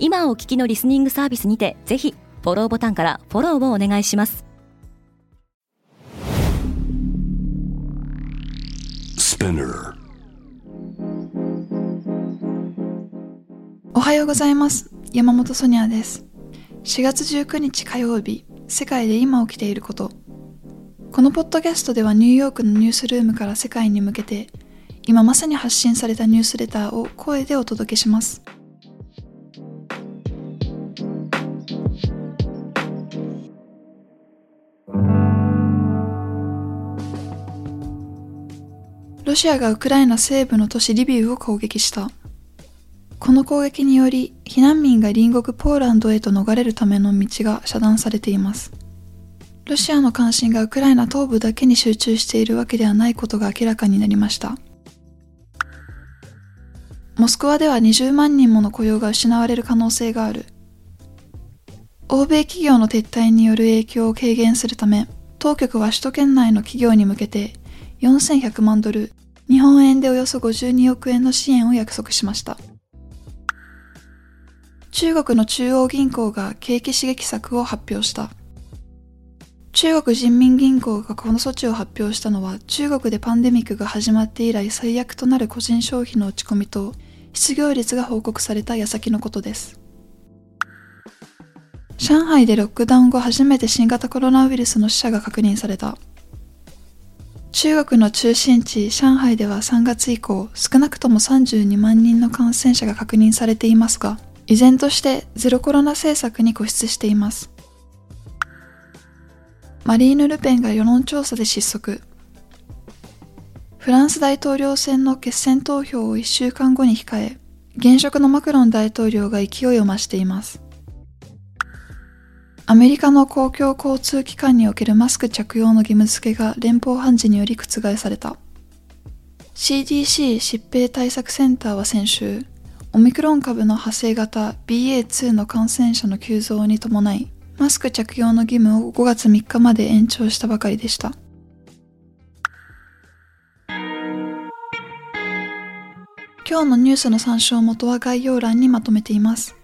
今お聞きのリスニングサービスにてぜひフォローボタンからフォローをお願いします。おはようございます。山本ソニアです。4月19日火曜日世界で今起きていること。このポッドキャストではニューヨークのニュースルームから世界に向けて今まさに発信されたニュースレターを声でお届けしますロシアがウクライナ西部の都市リビウを攻撃した。この攻撃により避難民が隣国ポーランドへと逃れるための道が遮断されています。ロシアの関心がウクライナ東部だけに集中しているわけではないことが明らかになりました。モスクワでは20万人もの雇用が失われる可能性がある。欧米企業の撤退による影響を軽減するため、当局は首都圏内の企業に向けて4100万ドル、日本円でおよそ52億円の支援を約束しました。中国の中央銀行が景気刺激策を発表した。中国人民銀行がこの措置を発表したのは中国でパンデミックが始まって以来最悪となる個人消費の落ち込みと失業率が報告された矢先のことです。上海でロックダウン後初めて新型コロナウイルスの死者が確認された。中国の中心地上海では3月以降少なくとも32万人の感染者が確認されていますが依然としてゼロコロナ政策に固執しています。マリーヌ・ルペンが世論調査で失速。フランス大統領選の決選投票を1週間後に控え現職のマクロン大統領が勢いを増しています。アメリカの公共交通機関におけるマスク着用の義務付けが連邦判事により覆された。CDC 疾病対策センターは先週、オミクロン株の派生型 BA.2 の感染者の急増に伴い、マスク着用の義務を5月3日まで延長したばかりでした。今日のニュースの参照元は概要欄にまとめています。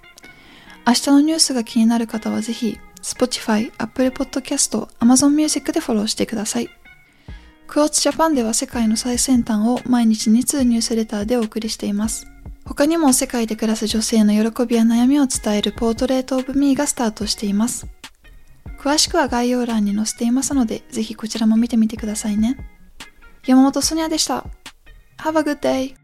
明日のニュースが気になる方はぜひ Spotify、Apple Podcast、Amazon Music でフォローしてください。クォーツジャパンでは世界の最先端を毎日2通ニュースレターでお送りしています。他にも世界で暮らす女性の喜びや悩みを伝えるポートレートオブミーがスタートしています。詳しくは概要欄に載せていますので、ぜひこちらも見てみてくださいね。山本ソニアでした。Have a good day!